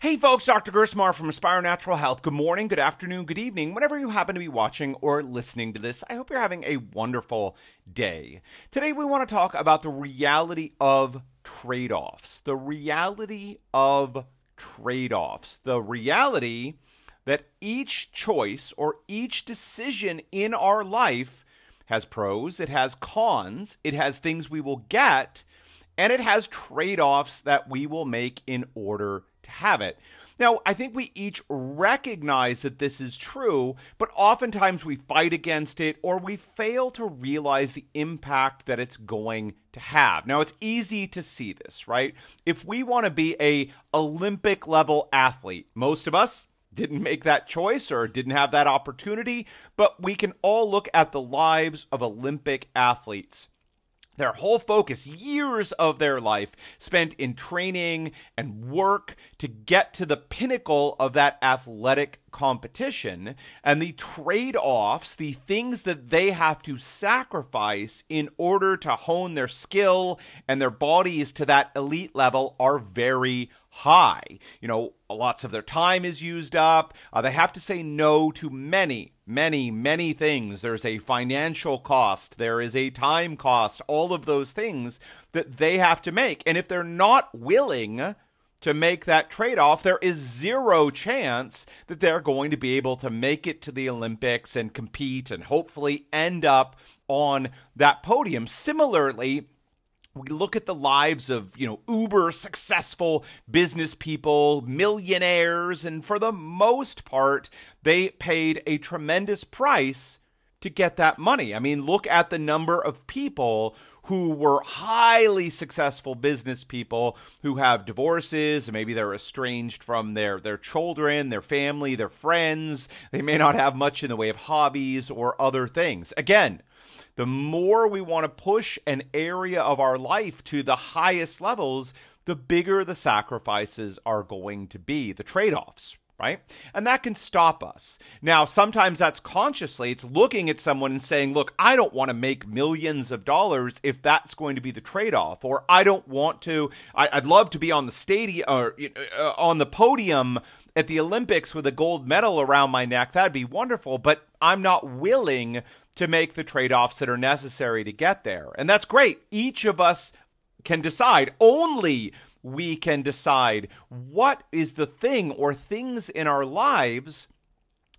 Hey folks, Dr. Gersmar from Aspire Natural Health. Good morning, good afternoon, good evening, whenever you happen to be watching or listening to this. I hope you're having a wonderful day. Today we want to talk about the reality of trade offs. The reality of trade offs. The reality that each choice or each decision in our life has pros, it has cons, it has things we will get, and it has trade offs that we will make in order have it. Now, I think we each recognize that this is true, but oftentimes we fight against it or we fail to realize the impact that it's going to have. Now, it's easy to see this, right? If we want to be a Olympic level athlete, most of us didn't make that choice or didn't have that opportunity, but we can all look at the lives of Olympic athletes their whole focus, years of their life spent in training and work to get to the pinnacle of that athletic competition and the trade offs, the things that they have to sacrifice in order to hone their skill and their bodies to that elite level are very high. You know, lots of their time is used up. Uh, they have to say no to many, many, many things. There's a financial cost, there is a time cost, all of those things that they have to make. And if they're not willing, to make that trade off, there is zero chance that they're going to be able to make it to the Olympics and compete and hopefully end up on that podium. Similarly, we look at the lives of you know uber successful business people millionaires and for the most part they paid a tremendous price to get that money. I mean look at the number of people who were highly successful business people who have divorces maybe they're estranged from their their children their family their friends. They may not have much in the way of hobbies or other things. Again the more we want to push an area of our life to the highest levels, the bigger the sacrifices are going to be, the trade offs, right? And that can stop us. Now, sometimes that's consciously, it's looking at someone and saying, look, I don't want to make millions of dollars if that's going to be the trade off. Or I don't want to, I, would love to be on the stadium or uh, on the podium at the Olympics with a gold medal around my neck. That'd be wonderful, but I'm not willing to make the trade offs that are necessary to get there. And that's great. Each of us can decide. Only we can decide what is the thing or things in our lives.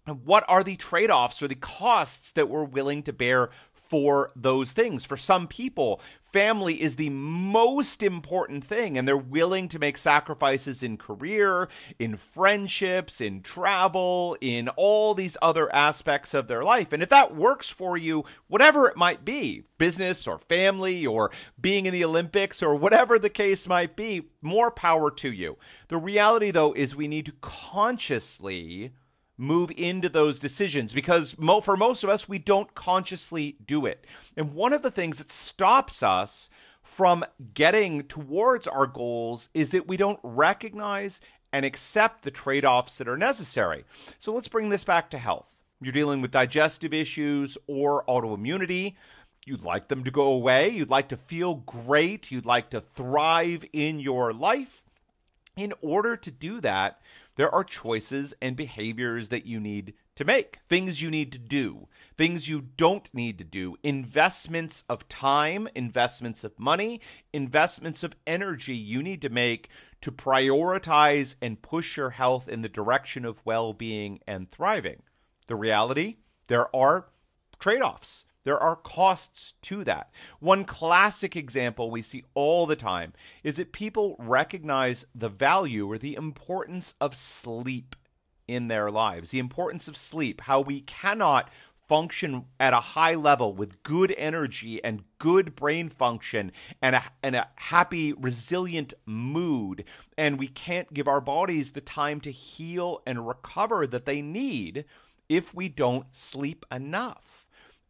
And what are the trade offs or the costs that we're willing to bear for those things. For some people, family is the most important thing, and they're willing to make sacrifices in career, in friendships, in travel, in all these other aspects of their life. And if that works for you, whatever it might be business or family or being in the Olympics or whatever the case might be more power to you. The reality, though, is we need to consciously move into those decisions because mo- for most of us, we don't consciously do it. And one of the things that stops us from getting towards our goals is that we don't recognize and accept the trade offs that are necessary. So let's bring this back to health. You're dealing with digestive issues or autoimmunity. You'd like them to go away. You'd like to feel great. You'd like to thrive in your life. In order to do that, there are choices and behaviors that you need to make, things you need to do, things you don't need to do, investments of time, investments of money, investments of energy you need to make to prioritize and push your health in the direction of well being and thriving. The reality, there are trade offs. There are costs to that. One classic example we see all the time is that people recognize the value or the importance of sleep in their lives, the importance of sleep, how we cannot function at a high level with good energy and good brain function and a, and a happy, resilient mood. And we can't give our bodies the time to heal and recover that they need if we don't sleep enough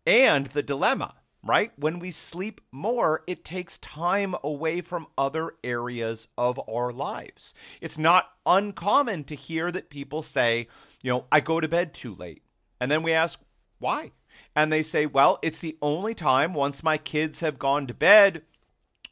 and the dilemma, right? When we sleep more, it takes time away from other areas of our lives. It's not uncommon to hear that people say, you know, I go to bed too late. And then we ask, why? And they say, well, it's the only time once my kids have gone to bed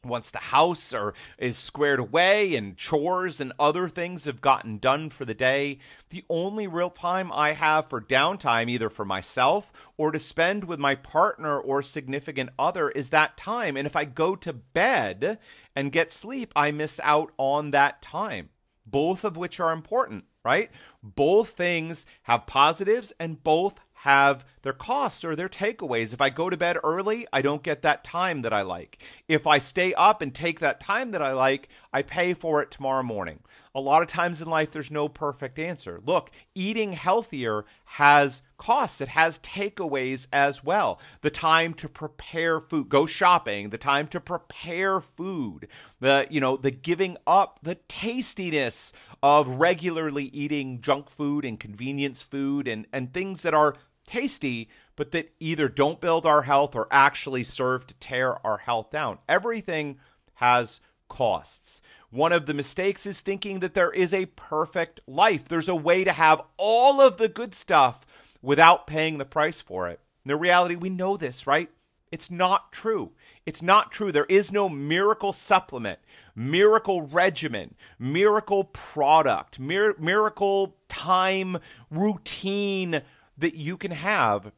once the house or is squared away and chores and other things have gotten done for the day, the only real time I have for downtime, either for myself or to spend with my partner or significant other, is that time. And if I go to bed and get sleep, I miss out on that time, both of which are important, right? Both things have positives and both have their costs or their takeaways. If I go to bed early, I don't get that time that I like. If I stay up and take that time that I like, I pay for it tomorrow morning. A lot of times in life, there's no perfect answer. Look, eating healthier has costs, it has takeaways as well. The time to prepare food, go shopping, the time to prepare food, the, you know, the giving up the tastiness of regularly eating junk food and convenience food and, and things that are tasty, but that either don't build our health or actually serve to tear our health down. Everything has costs. One of the mistakes is thinking that there is a perfect life. There's a way to have all of the good stuff without paying the price for it. In the reality, we know this, right? It's not true. It's not true. There is no miracle supplement, miracle regimen, miracle product, mir- miracle time routine that you can have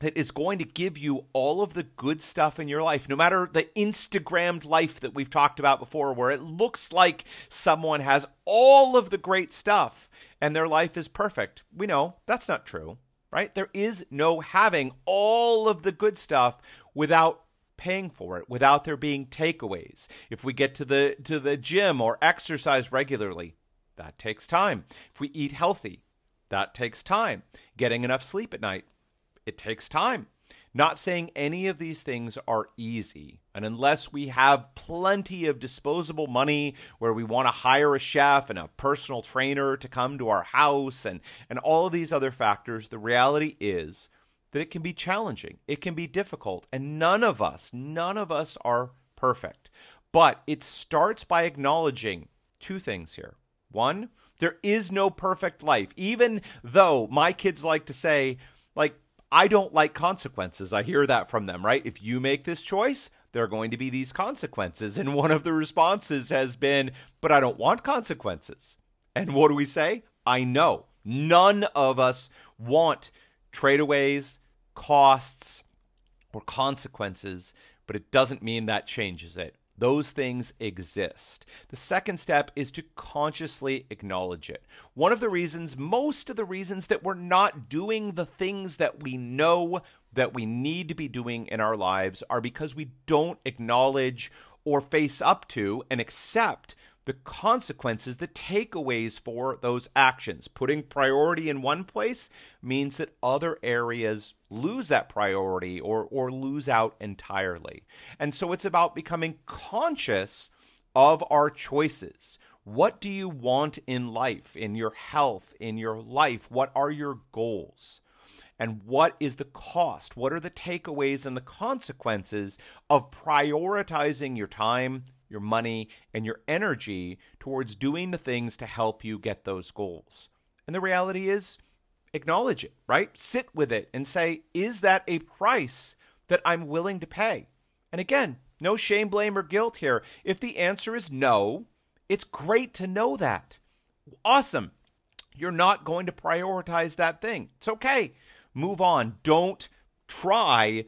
that is going to give you all of the good stuff in your life, no matter the Instagrammed life that we've talked about before, where it looks like someone has all of the great stuff and their life is perfect. We know that's not true, right? There is no having all of the good stuff without paying for it without there being takeaways if we get to the to the gym or exercise regularly that takes time if we eat healthy that takes time. Getting enough sleep at night, it takes time. Not saying any of these things are easy. And unless we have plenty of disposable money where we want to hire a chef and a personal trainer to come to our house and, and all of these other factors, the reality is that it can be challenging. It can be difficult. And none of us, none of us are perfect. But it starts by acknowledging two things here. One, there is no perfect life. Even though my kids like to say, like, I don't like consequences. I hear that from them, right? If you make this choice, there are going to be these consequences. And one of the responses has been, but I don't want consequences. And what do we say? I know. None of us want tradeaways, costs, or consequences, but it doesn't mean that changes it. Those things exist. The second step is to consciously acknowledge it. One of the reasons, most of the reasons that we're not doing the things that we know that we need to be doing in our lives are because we don't acknowledge or face up to and accept the consequences, the takeaways for those actions. Putting priority in one place means that other areas lose that priority or, or lose out entirely. And so it's about becoming conscious of our choices. What do you want in life, in your health, in your life? What are your goals? And what is the cost? What are the takeaways and the consequences of prioritizing your time, your money, and your energy towards doing the things to help you get those goals. And the reality is, acknowledge it, right? Sit with it and say, is that a price that I'm willing to pay? And again, no shame, blame, or guilt here. If the answer is no, it's great to know that. Awesome. You're not going to prioritize that thing. It's okay. Move on. Don't try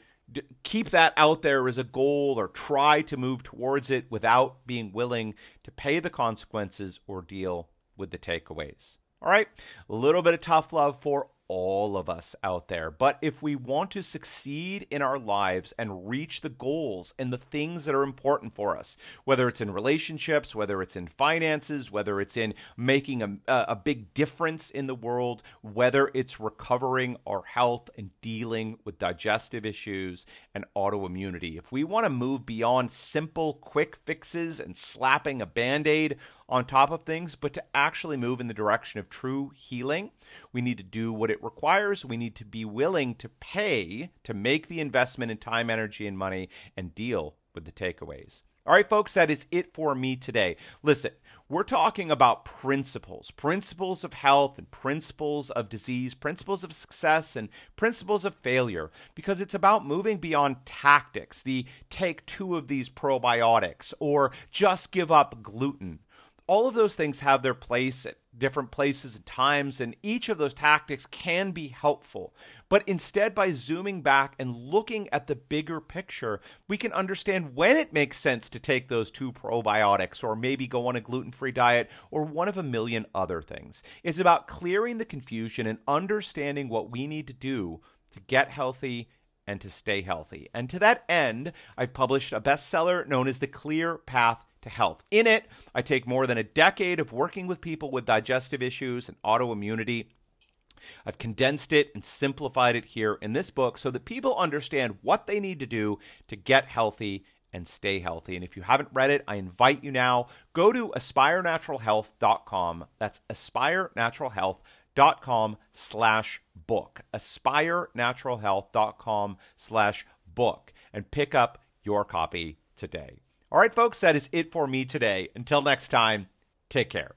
keep that out there as a goal or try to move towards it without being willing to pay the consequences or deal with the takeaways. All right, a little bit of tough love for all of us out there. But if we want to succeed in our lives and reach the goals and the things that are important for us, whether it's in relationships, whether it's in finances, whether it's in making a, a big difference in the world, whether it's recovering our health and dealing with digestive issues and autoimmunity, if we want to move beyond simple quick fixes and slapping a band aid on top of things, but to actually move in the direction of true healing, we need to do what it requires. We need to be willing to pay to make the investment in time, energy, and money and deal with the takeaways. All right, folks, that is it for me today. Listen, we're talking about principles principles of health and principles of disease, principles of success and principles of failure, because it's about moving beyond tactics, the take two of these probiotics, or just give up gluten all of those things have their place at different places and times, and each of those tactics can be helpful. But instead, by zooming back and looking at the bigger picture, we can understand when it makes sense to take those two probiotics, or maybe go on a gluten free diet, or one of a million other things. It's about clearing the confusion and understanding what we need to do to get healthy and to stay healthy. And to that end, I've published a bestseller known as The Clear Path to health. In it, I take more than a decade of working with people with digestive issues and autoimmunity. I've condensed it and simplified it here in this book so that people understand what they need to do to get healthy and stay healthy. And if you haven't read it, I invite you now go to aspirenaturalhealth.com. That's aspirenaturalhealth.com slash book. aspirenaturalhealth.com slash book and pick up your copy today. All right, folks, that is it for me today. Until next time, take care.